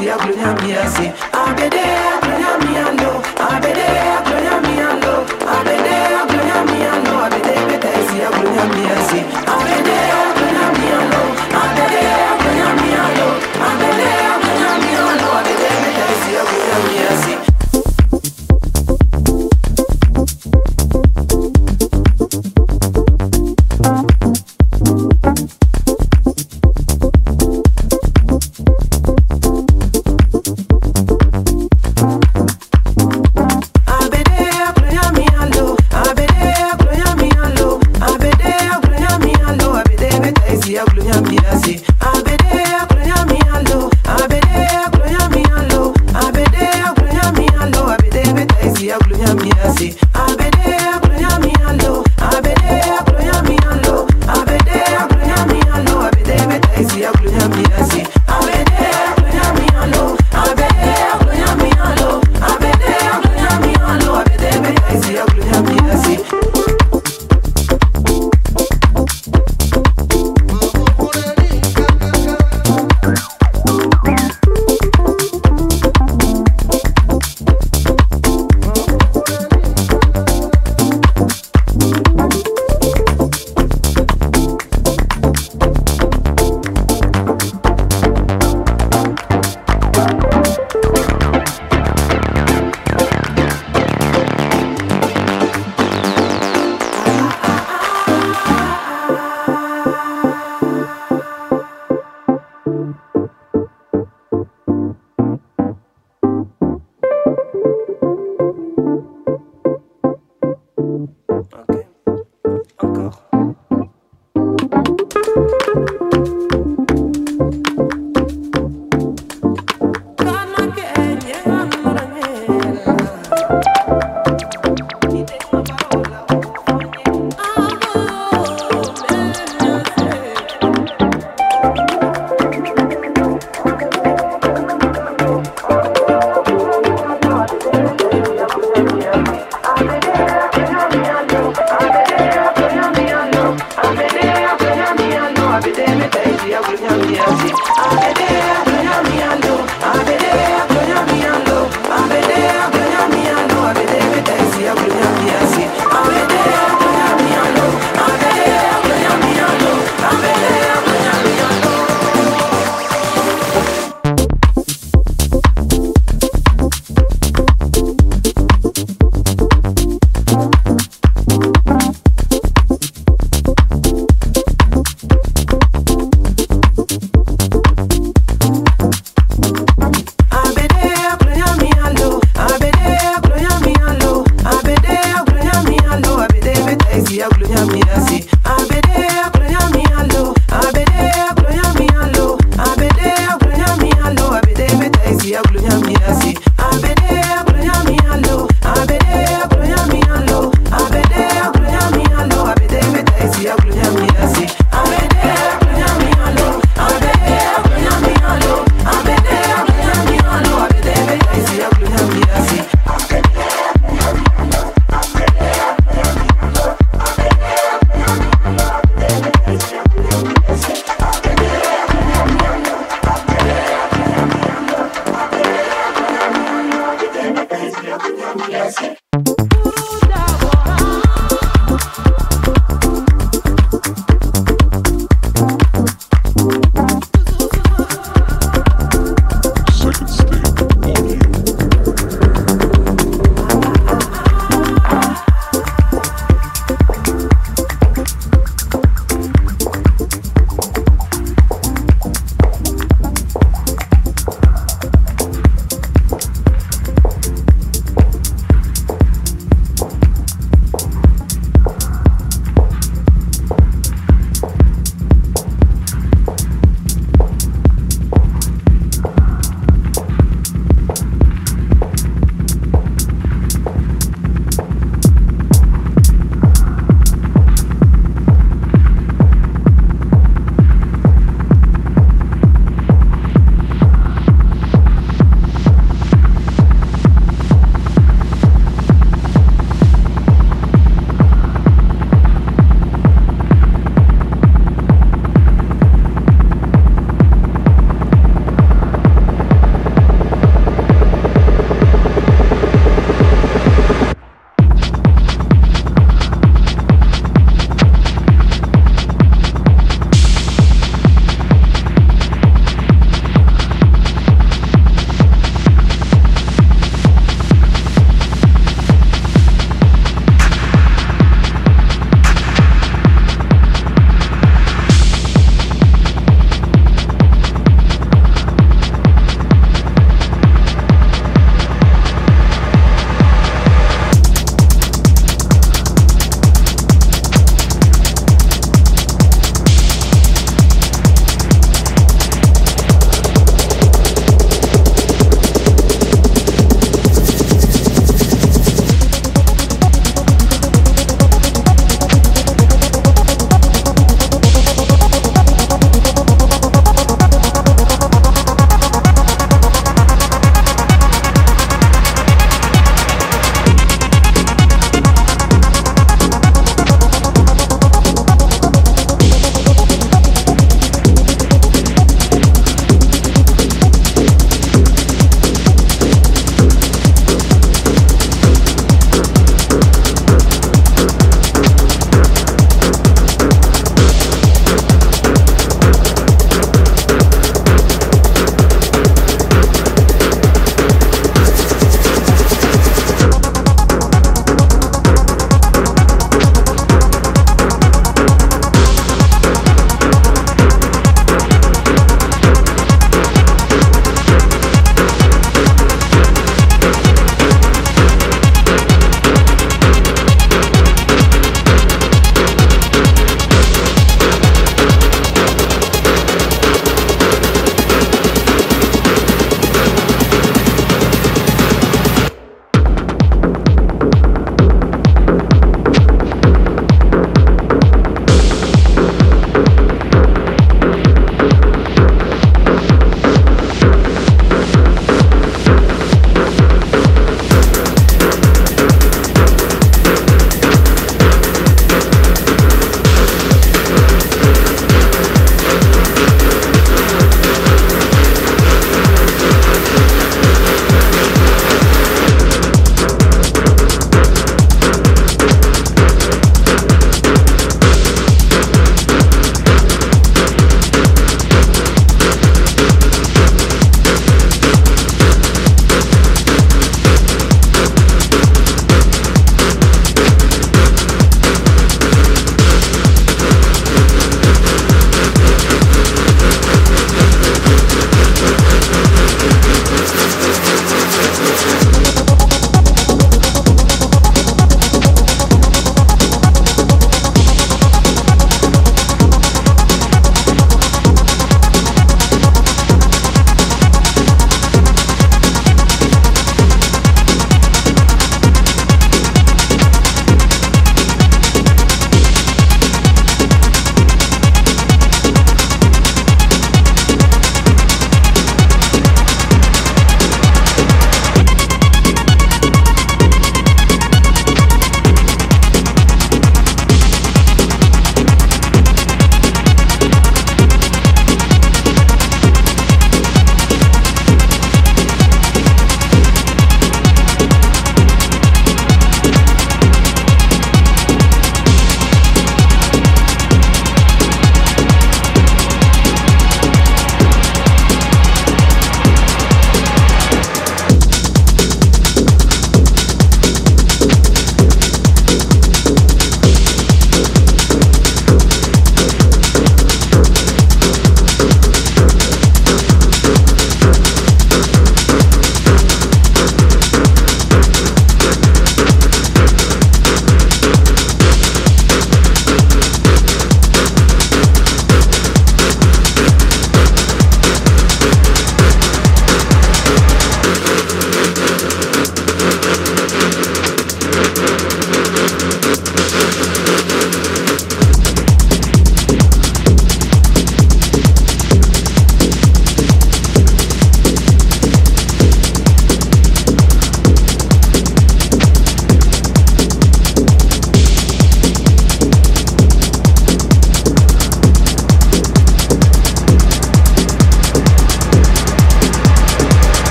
miasi, agbonyamiasi, abede, agbonyamialo, abede.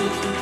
So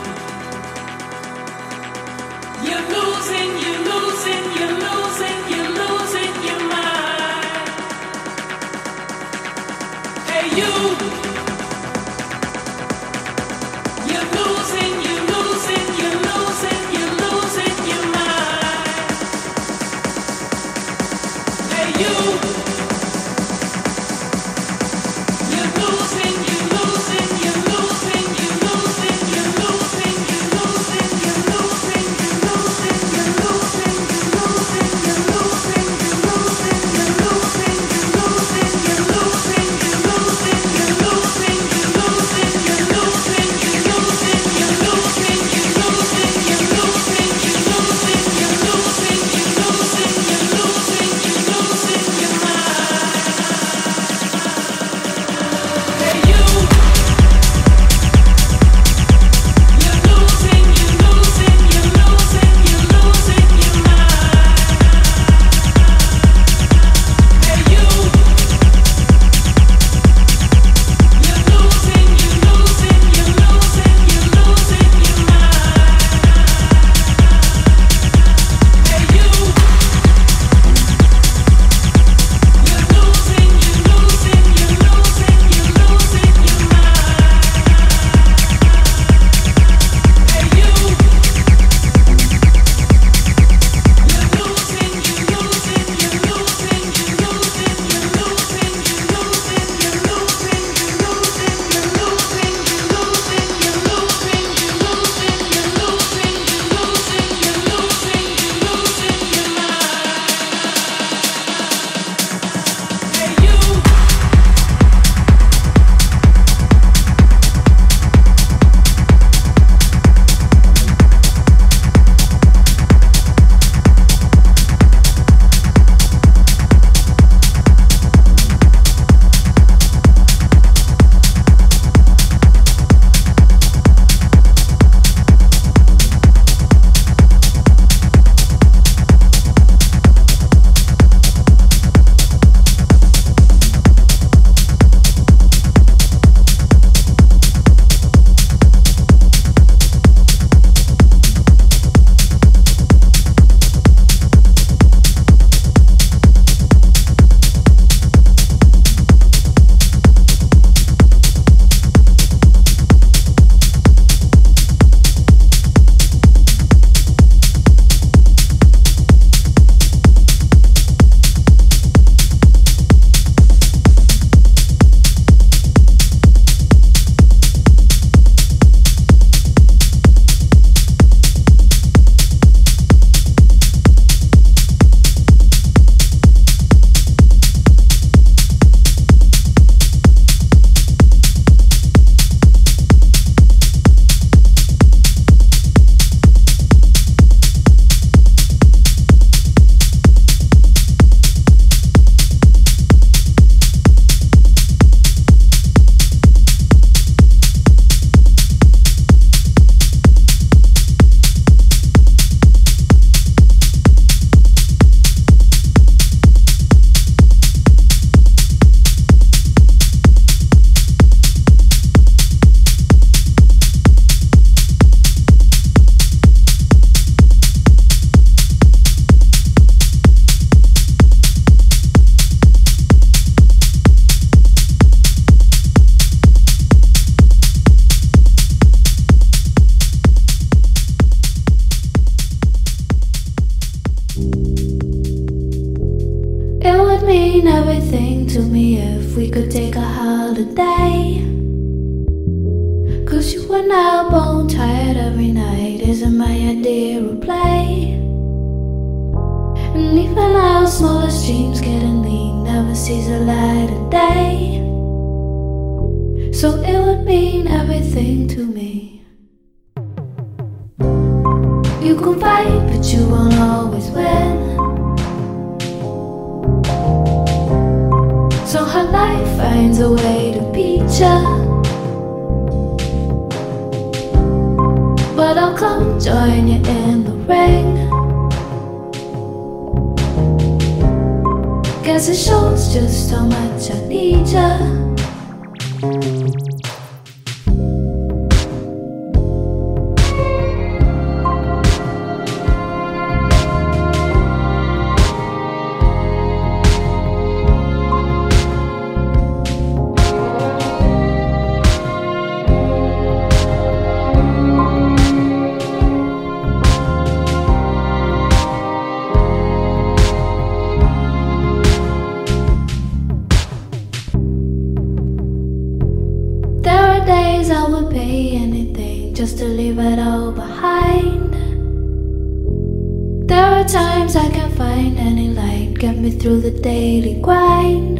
times I can't find any light. Get me through the daily grind.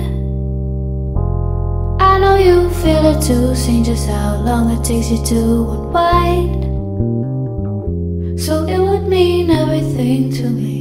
I know you feel it too, seeing just how long it takes you to unwind. So it would mean everything to me.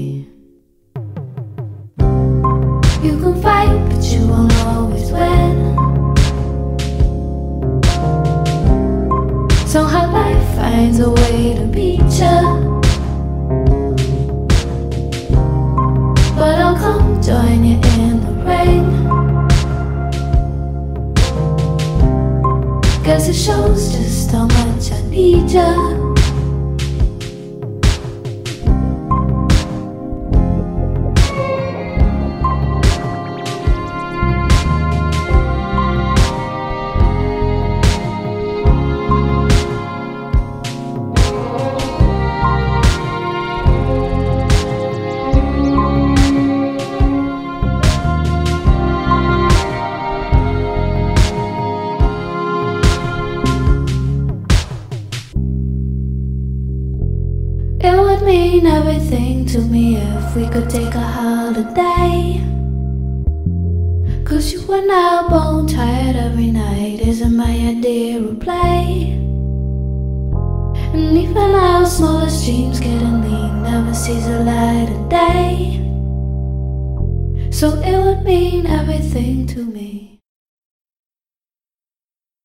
nothing to me.